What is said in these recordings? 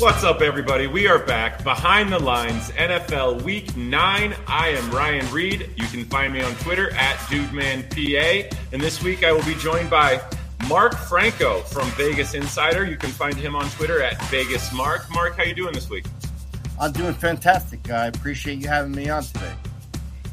What's up, everybody? We are back behind the lines, NFL Week 9. I am Ryan Reed. You can find me on Twitter at DudeManPA. And this week I will be joined by Mark Franco from Vegas Insider. You can find him on Twitter at Vegas Mark. Mark, how you doing this week? I'm doing fantastic. I appreciate you having me on today.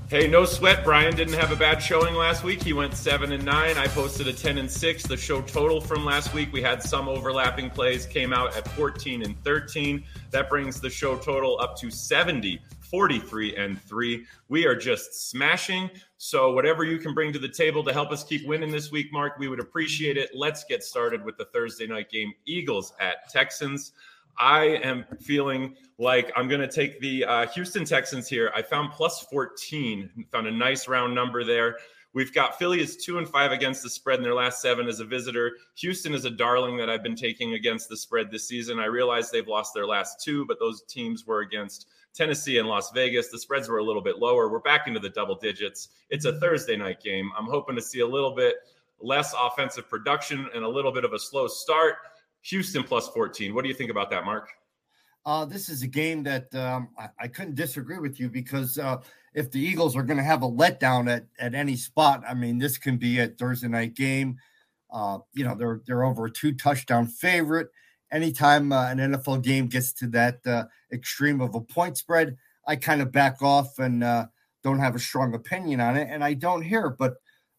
Hey, no sweat. Brian didn't have a bad showing last week. He went seven and nine. I posted a ten and six. The show total from last week, we had some overlapping plays, came out at 14 and 13. That brings the show total up to 70, 43 and three. We are just smashing. So, whatever you can bring to the table to help us keep winning this week, Mark, we would appreciate it. Let's get started with the Thursday night game Eagles at Texans. I am feeling like I'm going to take the uh, Houston Texans here. I found plus 14, found a nice round number there. We've got Philly is two and five against the spread in their last seven as a visitor. Houston is a darling that I've been taking against the spread this season. I realize they've lost their last two, but those teams were against Tennessee and Las Vegas. The spreads were a little bit lower. We're back into the double digits. It's a Thursday night game. I'm hoping to see a little bit less offensive production and a little bit of a slow start. Houston plus 14. What do you think about that, Mark? Uh, this is a game that um, I, I, couldn't disagree with you because uh, if the Eagles are going to have a letdown at, at any spot, I mean, this can be a Thursday night game. Uh, you know, they're they're over a two touchdown favorite. Anytime uh, an NFL game gets to that uh, extreme of a point spread, I kind of back off and uh, don't have a strong opinion on it, and I don't hear. But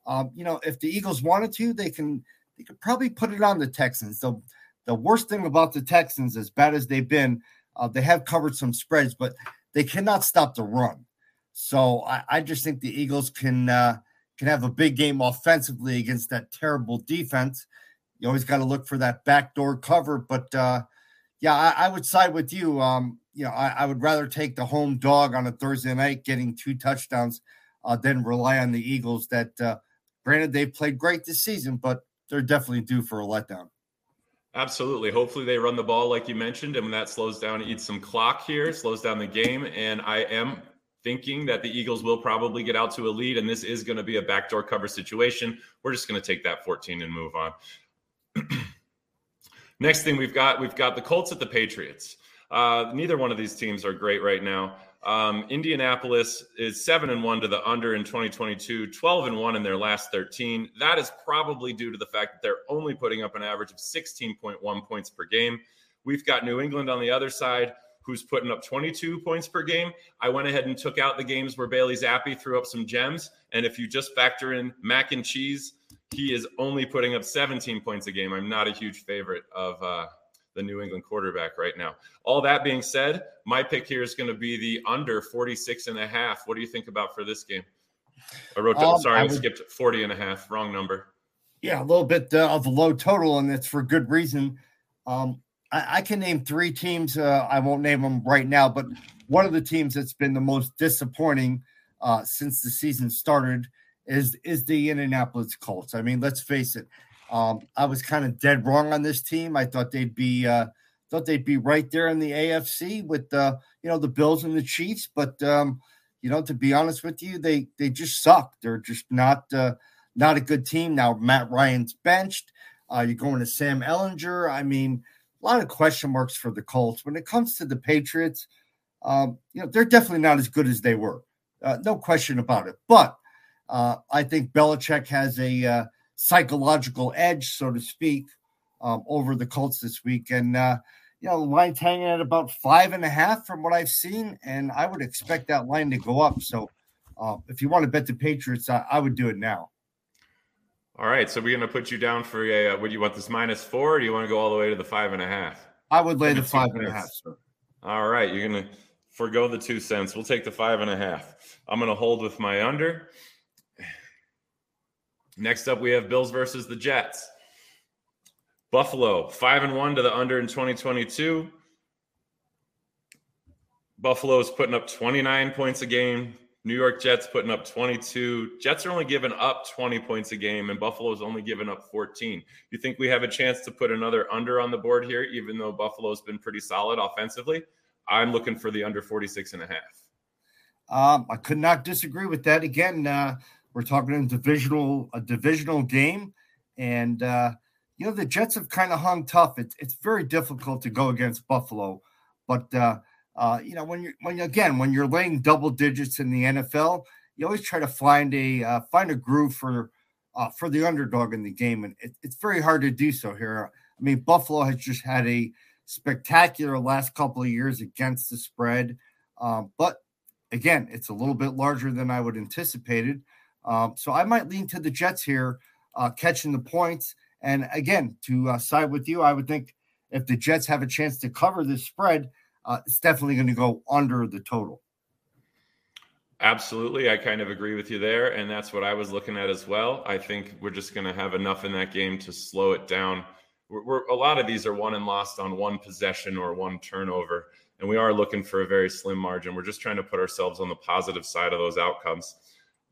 um, you know, if the Eagles wanted to, they can they could probably put it on the Texans. So the worst thing about the Texans, as bad as they've been, uh, they have covered some spreads, but they cannot stop the run. So I, I just think the Eagles can uh, can have a big game offensively against that terrible defense. You always got to look for that backdoor cover, but uh, yeah, I, I, would side with you. Um, you know, I, I, would rather take the home dog on a Thursday night, getting two touchdowns, uh, than rely on the Eagles. That uh, granted they've played great this season, but they're definitely due for a letdown. Absolutely. Hopefully they run the ball like you mentioned, and when that slows down, eats some clock here, slows down the game. And I am thinking that the Eagles will probably get out to a lead, and this is going to be a backdoor cover situation. We're just going to take that 14 and move on. Next thing we've got, we've got the Colts at the Patriots. Uh, neither one of these teams are great right now. Um, Indianapolis is seven and one to the under in 2022, 12 and one in their last 13. That is probably due to the fact that they're only putting up an average of 16.1 points per game. We've got New England on the other side, who's putting up 22 points per game. I went ahead and took out the games where Bailey Zappe threw up some gems. And if you just factor in mac and cheese, he is only putting up 17 points a game. I'm not a huge favorite of uh, the New England quarterback right now. All that being said, my pick here is going to be the under 46 and a half. What do you think about for this game? I wrote down, um, sorry, I, would, I, skipped 40 and a half, wrong number. Yeah, a little bit uh, of a low total, and it's for good reason. Um, I, I, can name three teams. Uh, I won't name them right now, but one of the teams that's been the most disappointing uh, since the season started is is the Indianapolis Colts. I mean, let's face it. Um, I was kind of dead wrong on this team. I thought they'd be uh, thought they'd be right there in the AFC with the you know the Bills and the Chiefs, but um, you know to be honest with you, they they just suck. They're just not uh, not a good team now. Matt Ryan's benched. Uh, you're going to Sam Ehlinger. I mean, a lot of question marks for the Colts when it comes to the Patriots. Um, you know they're definitely not as good as they were, uh, no question about it. But uh, I think Belichick has a uh, psychological edge, so to speak, um, over the Colts this week. And, uh, you know, the line's hanging at about five and a half from what I've seen. And I would expect that line to go up. So uh, if you want to bet the Patriots, I, I would do it now. All right. So we're going to put you down for a, uh, would you want this minus four or do you want to go all the way to the five and a half? I would lay the five and a half, sir. All right. You're going to forego the two cents. We'll take the five and a half. I'm going to hold with my under. Next up, we have Bills versus the Jets. Buffalo, five and one to the under in 2022. Buffalo is putting up 29 points a game. New York Jets putting up 22. Jets are only giving up 20 points a game, and Buffalo is only giving up 14. You think we have a chance to put another under on the board here, even though Buffalo's been pretty solid offensively? I'm looking for the under 46 and a half. Um, I could not disagree with that. Again, uh, we're talking a divisional a divisional game, and uh, you know, the Jets have kind of hung tough. It's it's very difficult to go against Buffalo, but uh, uh, you know, when you're when again when you're laying double digits in the NFL, you always try to find a uh, find a groove for uh, for the underdog in the game, and it, it's very hard to do so here. I mean, Buffalo has just had a spectacular last couple of years against the spread, um, but again, it's a little bit larger than I would anticipated. Um, so I might lean to the Jets here, uh, catching the points. And again, to uh, side with you, I would think if the Jets have a chance to cover this spread, uh, it's definitely going to go under the total. Absolutely. I kind of agree with you there. And that's what I was looking at as well. I think we're just going to have enough in that game to slow it down. We're, we're, a lot of these are won and lost on one possession or one turnover. And we are looking for a very slim margin. We're just trying to put ourselves on the positive side of those outcomes.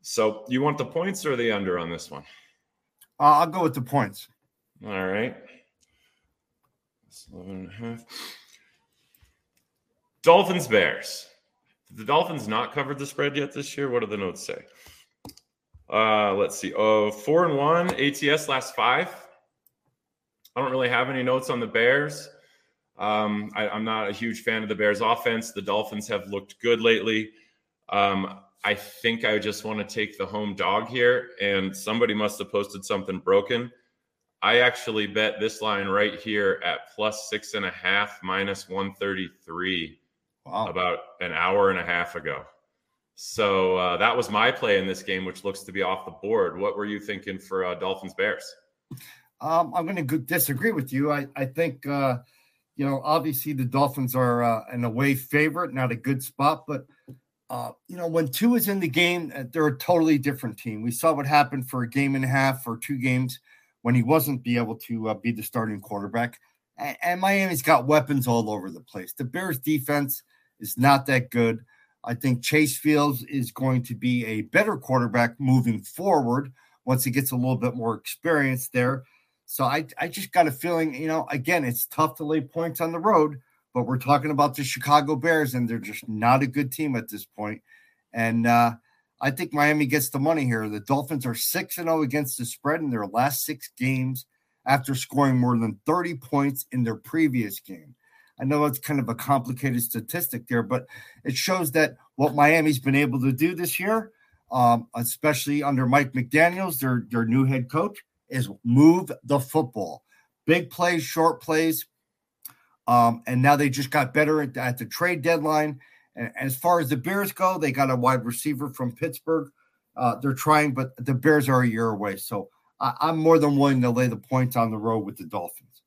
So you want the points or the under on this one? Uh, I'll go with the points. All right. 11 and a half. Dolphins Bears. Did the Dolphins not covered the spread yet this year? What do the notes say? Uh, let's see. Oh, four and one ATS last five. I don't really have any notes on the Bears. Um, I, am not a huge fan of the Bears offense. The Dolphins have looked good lately. Um, I think I just want to take the home dog here, and somebody must have posted something broken. I actually bet this line right here at plus six and a half, minus 133 wow. about an hour and a half ago. So uh, that was my play in this game, which looks to be off the board. What were you thinking for uh, Dolphins Bears? Um, I'm going to disagree with you. I, I think, uh, you know, obviously the Dolphins are uh, an away favorite, not a good spot, but uh, you know, when Tua is in the game, uh, they're a totally different team. We saw what happened for a game and a half or two games when he wasn't be able to uh, be the starting quarterback. And, and, Miami's got weapons all over the place. The Bears defense is not that good. I think Chase Fields is going to be a better quarterback moving forward once he gets a little bit more experience there. So I, I just got a feeling, you know, again, it's tough to lay points on the road, but we're talking about the Chicago Bears, and they're just not a good team at this point. And uh, I think Miami gets the money here. The Dolphins are 6 and 0 against the spread in their last six games after scoring more than 30 points in their previous game. I know it's kind of a complicated statistic there, but it shows that what Miami's been able to do this year, um, especially under Mike McDaniels, their, their new head coach, is move the football. Big plays, short plays, um, and now they just got better at, at the trade deadline. And, as far as the Bears go, they got a wide receiver from Pittsburgh. Uh, they're trying, but the Bears are a year away. So I, I'm more than willing to lay the points on the road with the Dolphins.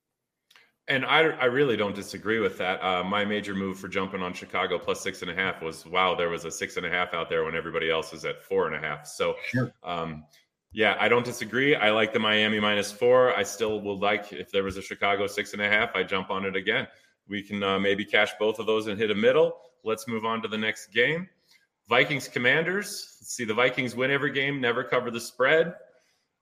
And I, I really don't disagree with that. Uh, my major move for jumping on Chicago plus six and a half was wow, there was a six and a half out there when everybody else is at four and a half. So, sure. um, yeah, I don't disagree. I like the Miami minus four. I still would like if there was a Chicago six and a half, I jump on it again. We can uh, maybe cash both of those and hit a middle. Let's move on to the next game. Vikings Commanders. Let's see the Vikings win every game, never cover the spread.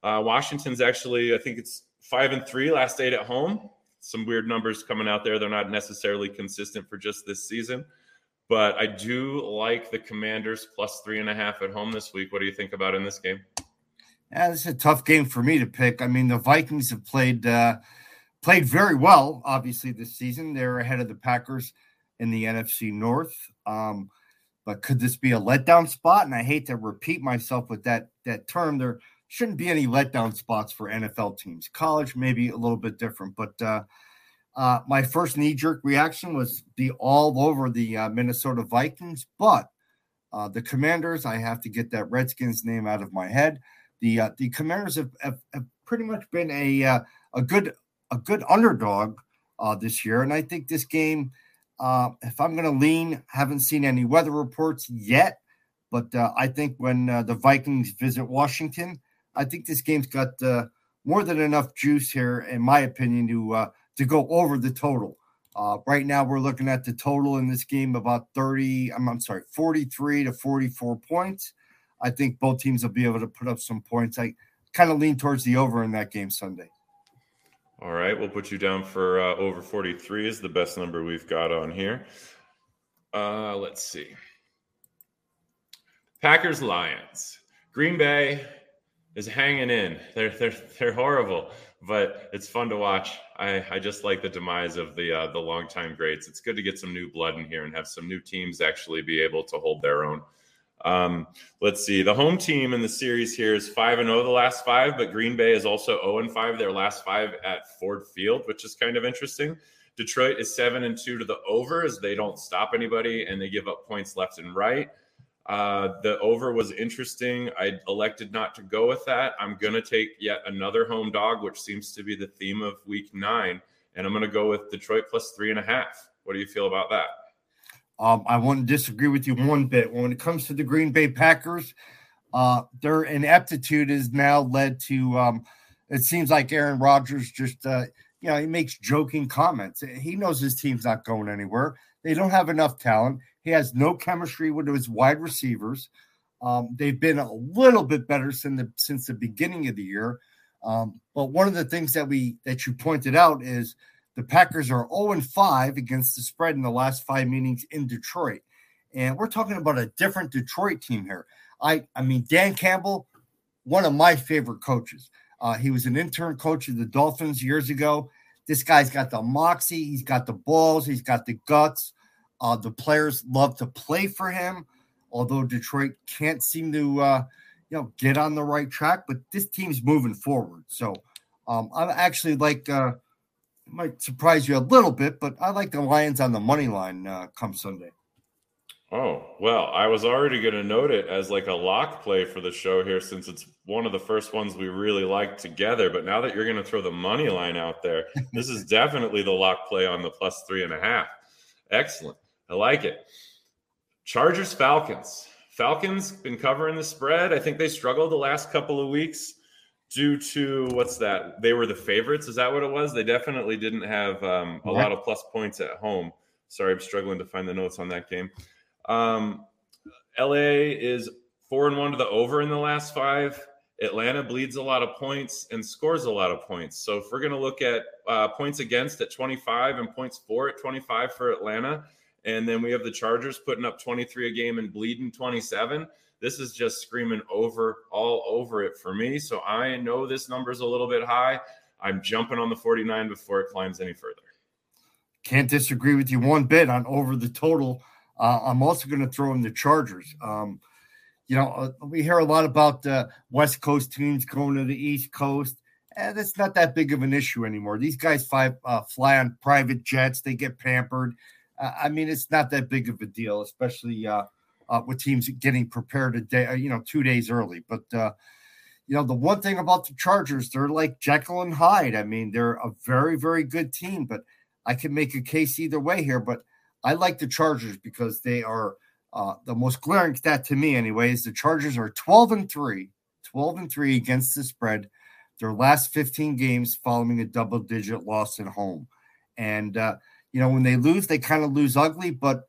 Uh, Washington's actually, I think it's five and three last eight at home. Some weird numbers coming out there. They're not necessarily consistent for just this season, but I do like the Commanders plus three and a half at home this week. What do you think about in this game? Yeah, this is a tough game for me to pick. I mean, the Vikings have played uh, played very well, obviously this season. They're ahead of the Packers in the NFC North. Um, but could this be a letdown spot? And I hate to repeat myself with that that term. There shouldn't be any letdown spots for NFL teams. College maybe a little bit different, but uh, uh, my first knee jerk reaction was be all over the uh, Minnesota Vikings, but uh, the Commanders. I have to get that Redskins name out of my head the uh, the Commanders have, have, have, pretty much been a uh, a good a good underdog uh, this year, and I think this game, uh, if I'm going to lean, haven't seen any weather reports yet, but uh, I think when uh, the Vikings visit Washington, I think this game's got more than enough juice here, in my opinion, to to go over the total. right now, we're looking at the total in this game about 30. I'm, I'm sorry, 43 to 44 points. I think both teams will be able to put up some points. I kind of lean towards the over in that game Sunday. All right, we'll put you down for uh, over 43 is the best number we've got on here. Uh, let's see. Packers Lions. Green Bay is hanging in. They're they're they're horrible, but it's fun to watch. I, I just like the demise of the uh, the longtime greats. It's good to get some new blood in here and have some new teams actually be able to hold their own. Um, let's see. The home team in the series here is five and zero oh the last five, but Green Bay is also 0 and 5 their last five at Ford Field, which is kind of interesting. Detroit is seven and two to the over as they don't stop anybody and they give up points left and right. Uh, the over was interesting. I elected not to go with that. I'm going to take yet another home dog, which seems to be the theme of week nine. And I'm going to go with Detroit plus three and a half. What do you feel about that? Um, I wouldn't disagree with you one bit. When it comes to the Green Bay Packers, uh, their ineptitude has now led to um, it seems like Aaron Rodgers just, uh, you know, he makes joking comments. He knows his team's not going anywhere. They don't have enough talent. He has no chemistry with his wide receivers. Um, they've been a little bit better since the since the beginning of the year. Um, but one of the things that we that you pointed out is the Packers are 0 5 against the spread in the last five meetings in Detroit. And we're talking about a different Detroit team here. I I mean Dan Campbell, one of my favorite coaches. Uh, he was an interim coach of the Dolphins years ago. This guy's got the moxie, he's got the balls, he's got the guts. Uh, the players love to play for him, although Detroit can't seem to, uh, you know, get on the right track. But this team's moving forward, so um, I actually like. Uh, might surprise you a little bit, but I like the Lions on the money line uh, come Sunday. Oh, well, I was already going to note it as like a lock play for the show here since it's one of the first ones we really like together. But now that you're going to throw the money line out there, this is definitely the lock play on the plus three and a half. Excellent. I like it. Chargers, Falcons. Falcons been covering the spread. I think they struggled the last couple of weeks due to what's that? They were the favorites. Is that what it was? They definitely didn't have um, a lot of plus points at home. Sorry, I'm struggling to find the notes on that game. Um, LA is four and one to the over in the last five. Atlanta bleeds a lot of points and scores a lot of points. So if we're going to look at uh, points against at 25 and points for at 25 for Atlanta, and then we have the Chargers putting up 23 a game and bleeding 27. This is just screaming over all over it for me. So I know this number is a little bit high. I'm jumping on the 49 before it climbs any further. Can't disagree with you one bit on over the total. Uh, I'm also going to throw in the Chargers. Um, you know, uh, we hear a lot about uh, West Coast teams going to the East Coast. And that's not that big of an issue anymore. These guys fly, uh, fly on private jets. They get pampered. Uh, I mean, it's not that big of a deal, especially uh, with teams getting prepared a day, uh, you know, two days early. But uh, you know, the one thing about the Chargers, they're like Jekyll and Hyde. I mean, they're a very, very good team. But I can make a case either way here. But I like the Chargers because they are uh, the most glaring stat to me, anyways. The Chargers are 12 and 3, 12 and 3 against the spread. Their last 15 games following a double digit loss at home. And uh, you know, when they lose, they kind of lose ugly. But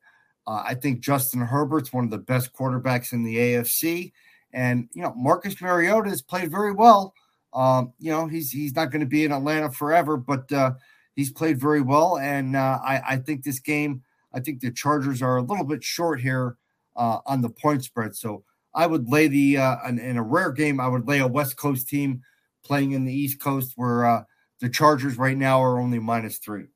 uh, I think Justin Herbert's one of the best quarterbacks in the AFC. And, you know, Marcus Mariota has played very well. Um, you know, he's he's not going to be in Atlanta forever, but uh, he's played very well. And uh, I, I think this game, I think the Chargers are a little bit short here uh, on the point spread. So I would lay the, uh, in, a rare game, I would lay a West Coast team playing in the East Coast where uh, the Chargers right now are only minus three.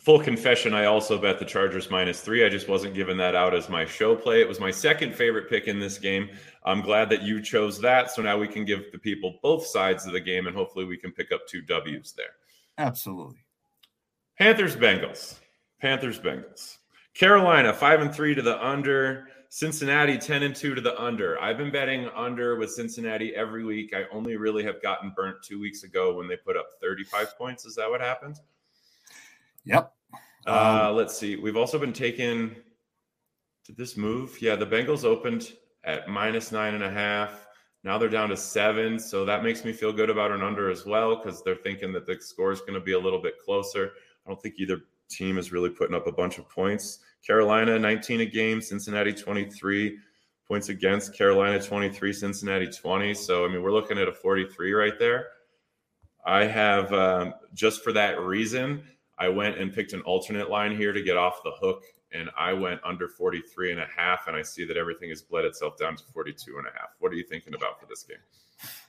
Full confession, I also bet the Chargers minus three. I just wasn't giving that out as my show play. It was my second favorite pick in this game. I'm glad that you chose that. So now we can give the people both sides of the game and hopefully we can pick up two W's there. Absolutely. Panthers, Bengals. Panthers, Bengals. Carolina, five and three to the under. Cincinnati, 10 and two to the under. I've been betting under with Cincinnati every week. I only really have gotten burnt two weeks ago when they put up 35 points. Is that what happened? Yep. Uh, um, let's see. We've also been taken. Did this move? Yeah, the Bengals opened at minus nine and a half. Now they're down to seven. So that makes me feel good about an under as well because they're thinking that the score is going to be a little bit closer. I don't think either team is really putting up a bunch of points. Carolina 19 a game, Cincinnati 23 points against, Carolina 23, Cincinnati 20. So, I mean, we're looking at a 43 right there. I have, um, just for that reason, I went and picked an alternate line here to get off the hook, and I went under 43 and a half, and I see that everything has bled itself down to 42 and a half. What are you thinking about for this game?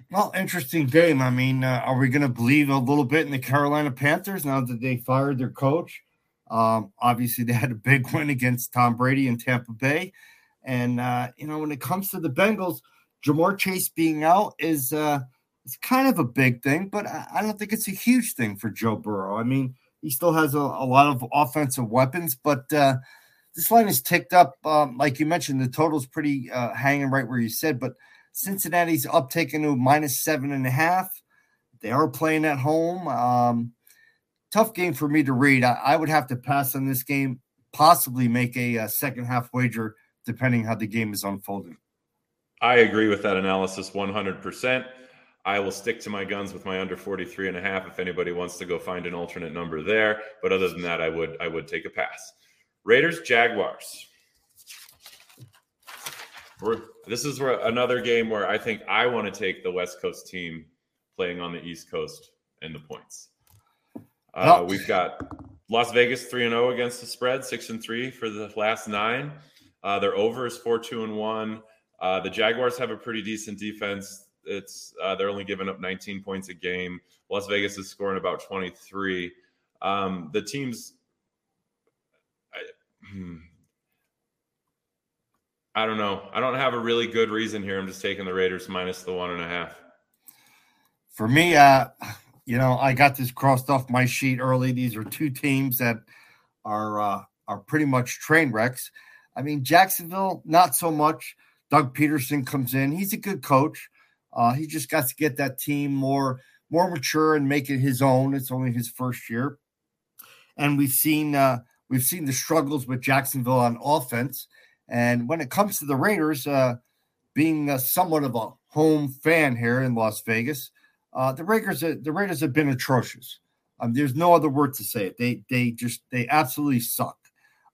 Well, interesting game. I mean, uh, are we going to believe a little bit in the Carolina Panthers now that they fired their coach? Um, obviously, they had a big win against Tom Brady in Tampa Bay. And, uh, you know, when it comes to the Bengals, Ja'Marr Chase being out is uh, it's kind of a big thing, but I, I, don't think it's a huge thing for Joe Burrow. I mean, he still has a, a lot of offensive weapons, but uh, this line is ticked up. Um, like you mentioned, the total's pretty uh, hanging right where you said, but – Cincinnati's up taking to minus seven and a half. They are playing at home. Um, tough game for me to read. I, I, would have to pass on this game, possibly make a, a second half wager, depending how the game is unfolding. I agree with that analysis 100%. I will stick to my guns with my under 43 and a half if anybody wants to go find an alternate number there. But other than that, I would I would take a pass. Raiders, Jaguars. We're, this is where another game where I think I want to take the West Coast team playing on the East Coast and the points. Uh, oh. We've got Las Vegas three and zero oh against the spread, six and three for the last nine. Uh, their over is four two and one. Uh, the Jaguars have a pretty decent defense. It's uh, they're only giving up 19 points a game. Las Vegas is scoring about 23. Um, the teams. I, hmm, I don't know. I don't have a really good reason here. I'm just taking the Raiders minus the one and a half. For me, uh, you know, I got this crossed off my sheet early. These are two teams that are uh, are pretty much train wrecks. I mean, Jacksonville, not so much. Doug Pederson comes in. He's a good coach. Uh, he just got to get that team more more mature and make it his own. It's only his first year, and we've seen uh, we've seen the struggles with Jacksonville on offense. And when it comes to the Raiders, uh, being a, somewhat of a home fan here in Las Vegas, uh, the Raiders uh, the Raiders have been atrocious. Um, there's no other word to say it. They they just they absolutely suck.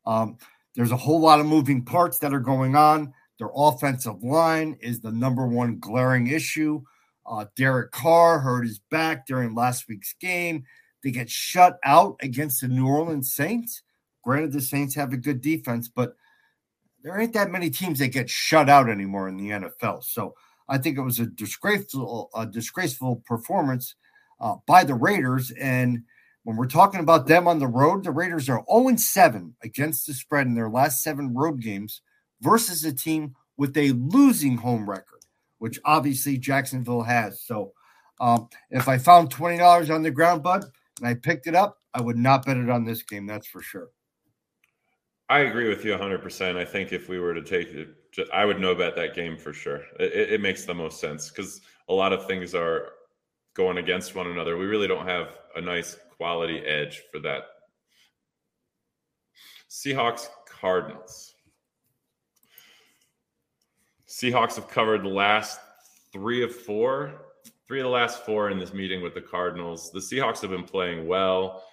Um, there's a whole lot of moving parts that are going on. Their offensive line is the number one glaring issue. Uh, Derek Carr hurt his back during last week's game. They get shut out against the New Orleans Saints. Granted, the Saints have a good defense, but there ain't that many teams that get shut out anymore in the NFL. So I think it was a disgraceful, a disgraceful performance uh, by the Raiders. And when we're talking about them on the road, the Raiders are 0 7 against the spread in their last seven road games versus a team with a losing home record, which obviously Jacksonville has. So um, if I found $20 on the ground, bud, and I picked it up, I would not bet it on this game. That's for sure. I agree with you 100%. I think if we were to take it, I would know about that game for sure. It, it makes the most sense because a lot of things are going against one another. We really don't have a nice quality edge for that. Seahawks Cardinals. Seahawks have covered the last three of four, three of the last four in this meeting with the Cardinals. The Seahawks have been playing well.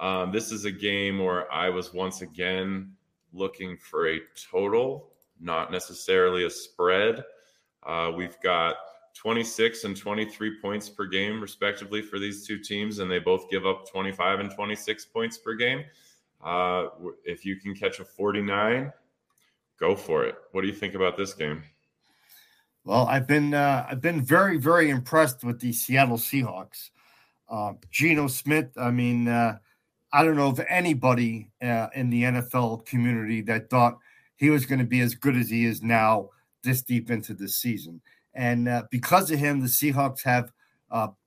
Um, this is a game where I was once again looking for a total, not necessarily a spread. Uh, we've got 26 and 23 points per game, respectively, for these two teams, and they both give up 25 and 26 points per game. Uh, if you can catch a 49, go for it. What do you think about this game? Well, I've been uh, I've been very very impressed with the Seattle Seahawks. Uh, Geno Smith, I mean, uh, I don't know of anybody uh, in the NFL community that thought he was going to be as good as he is now this deep into the season. And uh, because of him, the Seahawks have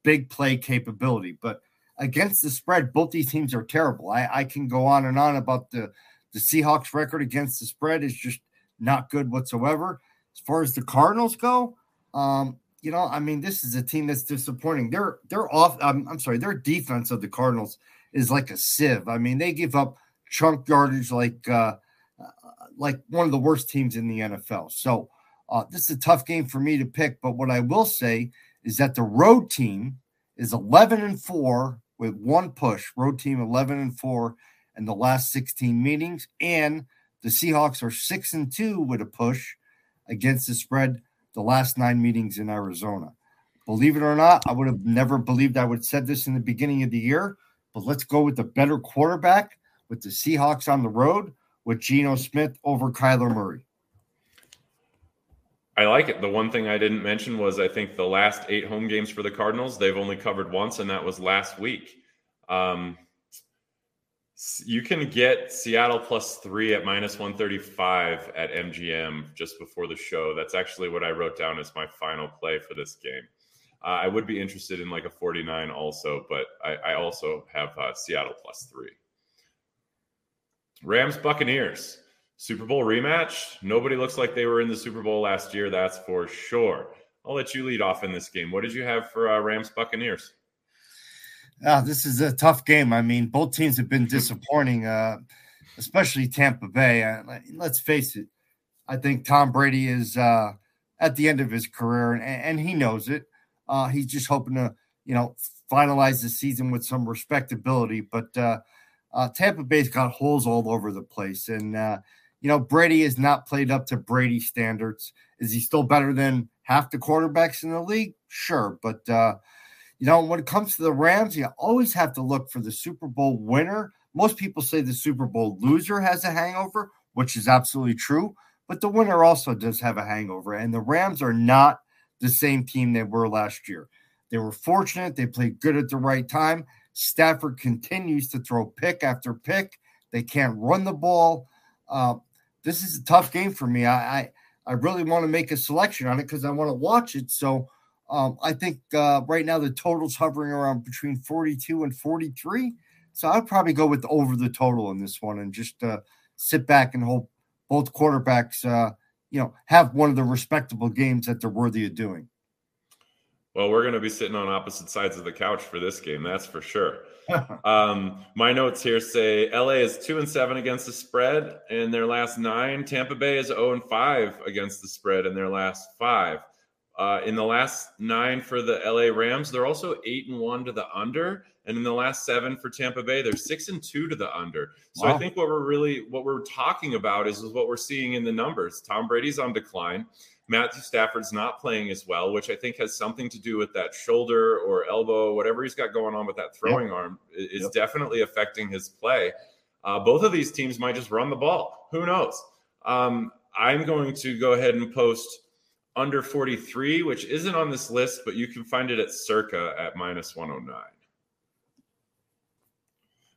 big play capability. But against the spread, both these teams are terrible. I, I can go on and on about the, the Seahawks record against the spread is just not good whatsoever. As far as the Cardinals go, um, you know, I mean, this is a team that's disappointing. They're they're off. I'm sorry, their defense of the Cardinals – is like a sieve. I mean, they give up chunk yardage like uh, like one of the worst teams in the NFL. So uh, this is a tough game for me to pick. But what I will say is that the road team is 11 and four with one push. Road team 11 and four in the last 16 meetings, and the Seahawks are six and two with a push against the spread the last nine meetings in Arizona. Believe it or not, I would have never believed I would have said this in the beginning of the year, but let's go with the better quarterback with the Seahawks on the road with Geno Smith over Kyler Murray. I like it. The one thing I didn't mention was I think the last eight home games for the Cardinals, they've only covered once, and that was last week. Um, you can get Seattle plus three at minus 135 at MGM just before the show. That's actually what I wrote down as my final play for this game. Uh, I would be interested in like a 49 also, but I, I also have uh, Seattle plus three. Rams Buccaneers Super Bowl rematch. Nobody looks like they were in the Super Bowl last year. That's for sure. I'll let you lead off in this game. What did you have for uh, Rams Buccaneers? Uh, this is a tough game. I mean, both teams have been disappointing, uh, especially Tampa Bay. Uh, let's face it. I think Tom Brady is uh, at the end of his career, and, and he knows it. Uh, he's just hoping to, you know, finalize the season with some respectability. But uh, uh, Tampa Bay's got holes all over the place, and you know Brady has not played up to Brady standards. Is he still better than half the quarterbacks in the league? Sure, but you know when it comes to the Rams, you always have to look for the Super Bowl winner. Most people say the Super Bowl loser has a hangover, which is absolutely true. But the winner also does have a hangover, and the Rams are not the same team they were last year. They were fortunate. They played good at the right time. Stafford continues to throw pick after pick. They can't run the ball. Uh, this is a tough game for me. I I, I really want to make a selection on it because I want to watch it. So um, I think uh, right now the total's hovering around between 42 and 43. So I'd probably go with over the total in this one and just uh, sit back and hope both quarterbacks, uh, you know, have one of the respectable games that they're worthy of doing. Well, we're going to be sitting on opposite sides of the couch for this game, that's for sure. um, my notes here say LA is two and seven against the spread in their last nine. Tampa Bay is zero oh and five against the spread in their last five. Uh, in the last nine for the LA Rams, they're also eight and one to the under, and in the last seven for Tampa Bay, they're six and two to the under. So wow. I think what we're really what we're talking about is, is what we're seeing in the numbers. Tom Brady's on decline. Matthew Stafford's not playing as well, which I think has something to do with that shoulder or elbow, whatever he's got going on with that throwing yep. arm, is yep. definitely affecting his play. Uh, both of these teams might just run the ball. Who knows? Um, I'm going to go ahead and post under 43, which isn't on this list, but you can find it at Circa at minus 109.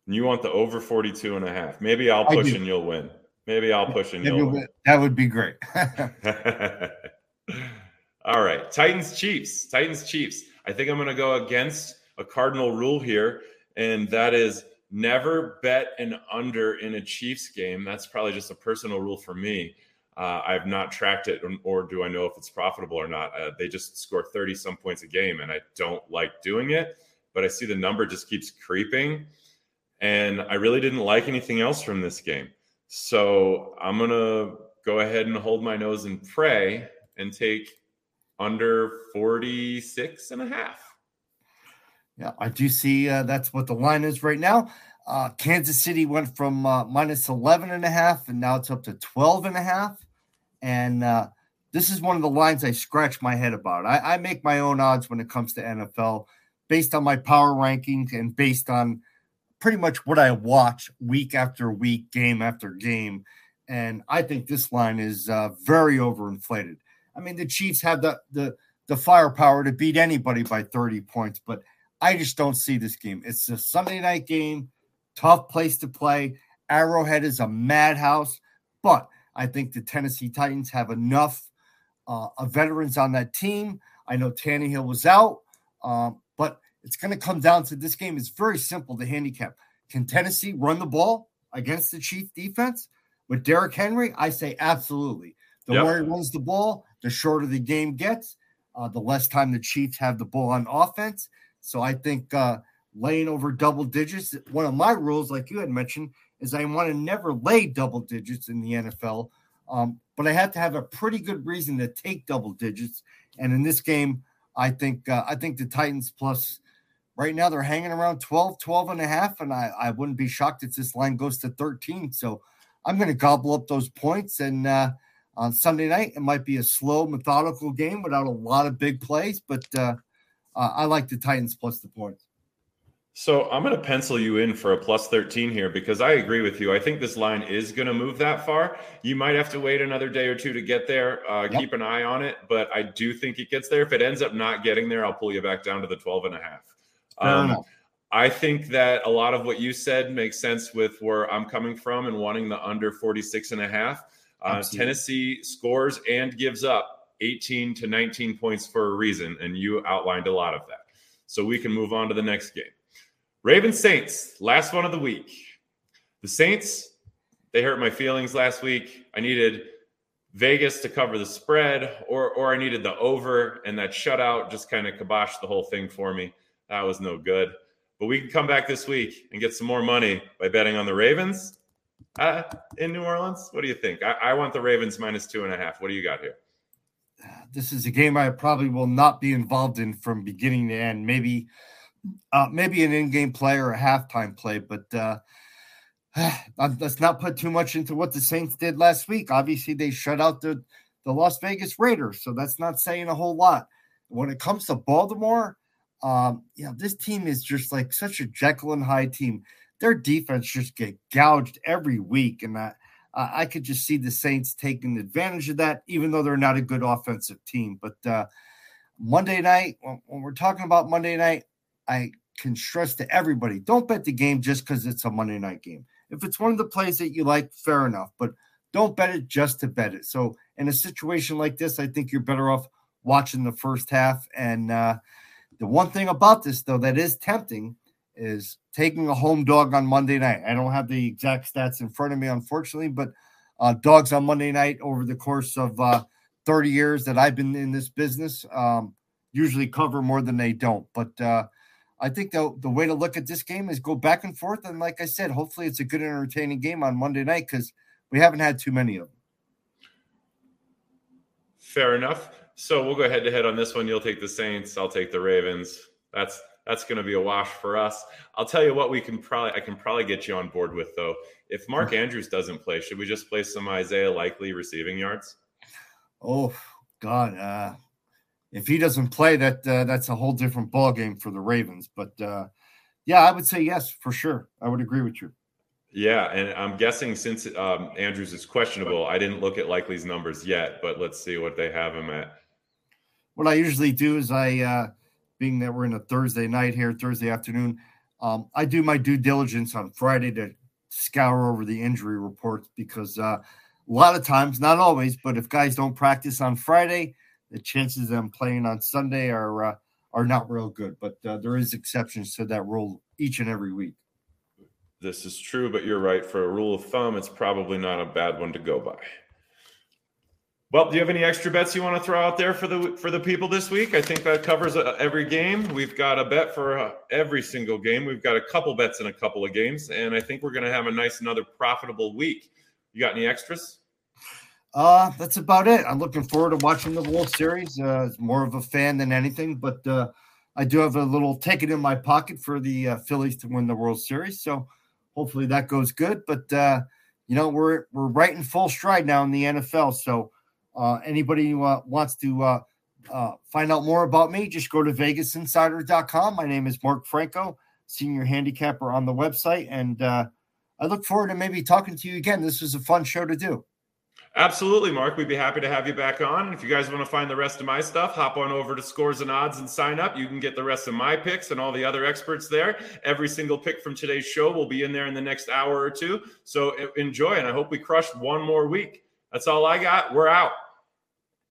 And you want the over 42 and a half. Maybe I'll push and you'll win. Maybe I'll push and you'll win. That would be great. All right. Titans Chiefs. Titans Chiefs. I think I'm going to go against a cardinal rule here, and that is never bet an under in a Chiefs game. That's probably just a personal rule for me. Uh, I've not tracked it, or do I know if it's profitable or not? Uh, they just score 30 some points a game, and I don't like doing it, but I see the number just keeps creeping. And I really didn't like anything else from this game. So I'm going to go ahead and hold my nose and pray and take under 46 and a half. Yeah, I do see uh, that's what the line is right now. Uh, Kansas City went from uh, minus 11 and a half, and now it's up to 12 and a half. And uh, this is one of the lines I scratch my head about. I, I make my own odds when it comes to NFL based on my power rankings and based on pretty much what I watch week after week, game after game. And I think this line is uh, very overinflated. I mean, the Chiefs have the, the the firepower to beat anybody by 30 points, but I just don't see this game. It's a Sunday night game, tough place to play. Arrowhead is a madhouse, but I think the Tennessee Titans have enough uh, veterans on that team. I know Tannehill was out, um, but it's going to come down to this game. It's very simple to handicap. Can Tennessee run the ball against the Chief defense with Derrick Henry? I say absolutely. The yep. more he runs the ball, the shorter the game gets, uh, the less time the Chiefs have the ball on offense. So I think uh, laying over double digits, one of my rules, like you had mentioned, is I want to never lay double digits in the NFL. Um, but I have to have a pretty good reason to take double digits. And in this game, I think uh, I think the Titans plus right now they're hanging around 12, 12 and a half. And I, I wouldn't be shocked if this line goes to 13. So I'm going to gobble up those points. And uh, on Sunday night, it might be a slow, methodical game without a lot of big plays, but uh, uh, I like the Titans plus the points. So I'm going to pencil you in for a plus 13 here because I agree with you. I think this line is going to move that far. You might have to wait another day or two to get there. Uh, yep. Keep an eye on it, but I do think it gets there. If it ends up not getting there, I'll pull you back down to the 12 and a half. Um, I think that a lot of what you said makes sense with where I'm coming from and wanting the under 46 and a half. Uh, Tennessee scores and gives up 18 to 19 points for a reason, and you outlined a lot of that. So we can move on to the next game. Ravens Saints, last one of the week. The Saints, they hurt my feelings last week. I needed Vegas to cover the spread, or or I needed the over, and that shutout just kind of kiboshed the whole thing for me. That was no good. But we can come back this week and get some more money by betting on the Ravens uh, in New Orleans. What do you think? I, I want the Ravens minus two and a half. What do you got here? This is a game I probably will not be involved in from beginning to end. Maybe uh, maybe an in-game play or a halftime play, but uh, let's not put too much into what the Saints did last week. Obviously, they shut out the the Las Vegas Raiders, so that's not saying a whole lot. When it comes to Baltimore, um, this team is just like such a Jekyll and Hyde team. Their defense just get gouged every week, and I, I could just see the Saints taking advantage of that, even though they're not a good offensive team. But uh, Monday night, when, when we're talking about Monday night, I can stress to everybody don't bet the game just because it's a Monday night game. If it's one of the plays that you like, fair enough, but don't bet it just to bet it. So, in a situation like this, I think you're better off watching the first half. And uh, the one thing about this, though, that is tempting is taking a home dog on Monday night. I don't have the exact stats in front of me, unfortunately, but uh, dogs on Monday night over the course of uh, 30 years that I've been in this business um, usually cover more than they don't. But uh, I think the the way to look at this game is go back and forth, and like I said, hopefully it's a good, entertaining game on Monday night because we haven't had too many of them. Fair enough. So we'll go head to head on this one. You'll take the Saints. I'll take the Ravens. That's that's going to be a wash for us. I'll tell you what we can probably I can probably get you on board with though. If Mark Andrews doesn't play, should we just play some Isaiah Likely receiving yards? Oh God, uh, if he doesn't play, that uh, that's a whole different ball game for the Ravens. But uh, yeah, I would say yes for sure. I would agree with you. Yeah, and I'm guessing since um, Andrews is questionable, I didn't look at Likely's numbers yet, but let's see what they have him at. What I usually do is I, uh, being that we're in a Thursday night here, Thursday afternoon, um, I do my due diligence on Friday to scour over the injury reports because uh, a lot of times, not always, but if guys don't practice on Friday, the chances of them playing on Sunday are uh, are not real good. But uh, there is exceptions to that rule each and every week. This is true, but you're right. For a rule of thumb, it's probably not a bad one to go by. Well, do you have any extra bets you want to throw out there for the for the people this week? I think that covers uh, every game. We've got a bet for uh, every single game. We've got a couple bets in a couple of games, and I think we're going to have a nice another profitable week. You got any extras? Uh, that's about it. I'm looking forward to watching the World Series. Uh, more of a fan than anything, but uh, I do have a little ticket in my pocket for the uh, Phillies to win the World Series. So hopefully that goes good. But uh, you know, we're we're right in full stride now in the NFL. So uh, anybody who uh, wants to uh, uh, find out more about me, just go to VegasInsider.com. My name is Mark Franco, senior handicapper on the website, and uh, I look forward to maybe talking to you again. This was a fun show to do. Absolutely, Mark. We'd be happy to have you back on. And if you guys want to find the rest of my stuff, hop on over to Scores and Odds and sign up. You can get the rest of my picks and all the other experts there. Every single pick from today's show will be in there in the next hour or two. So enjoy, and I hope we crush one more week. That's all I got. We're out.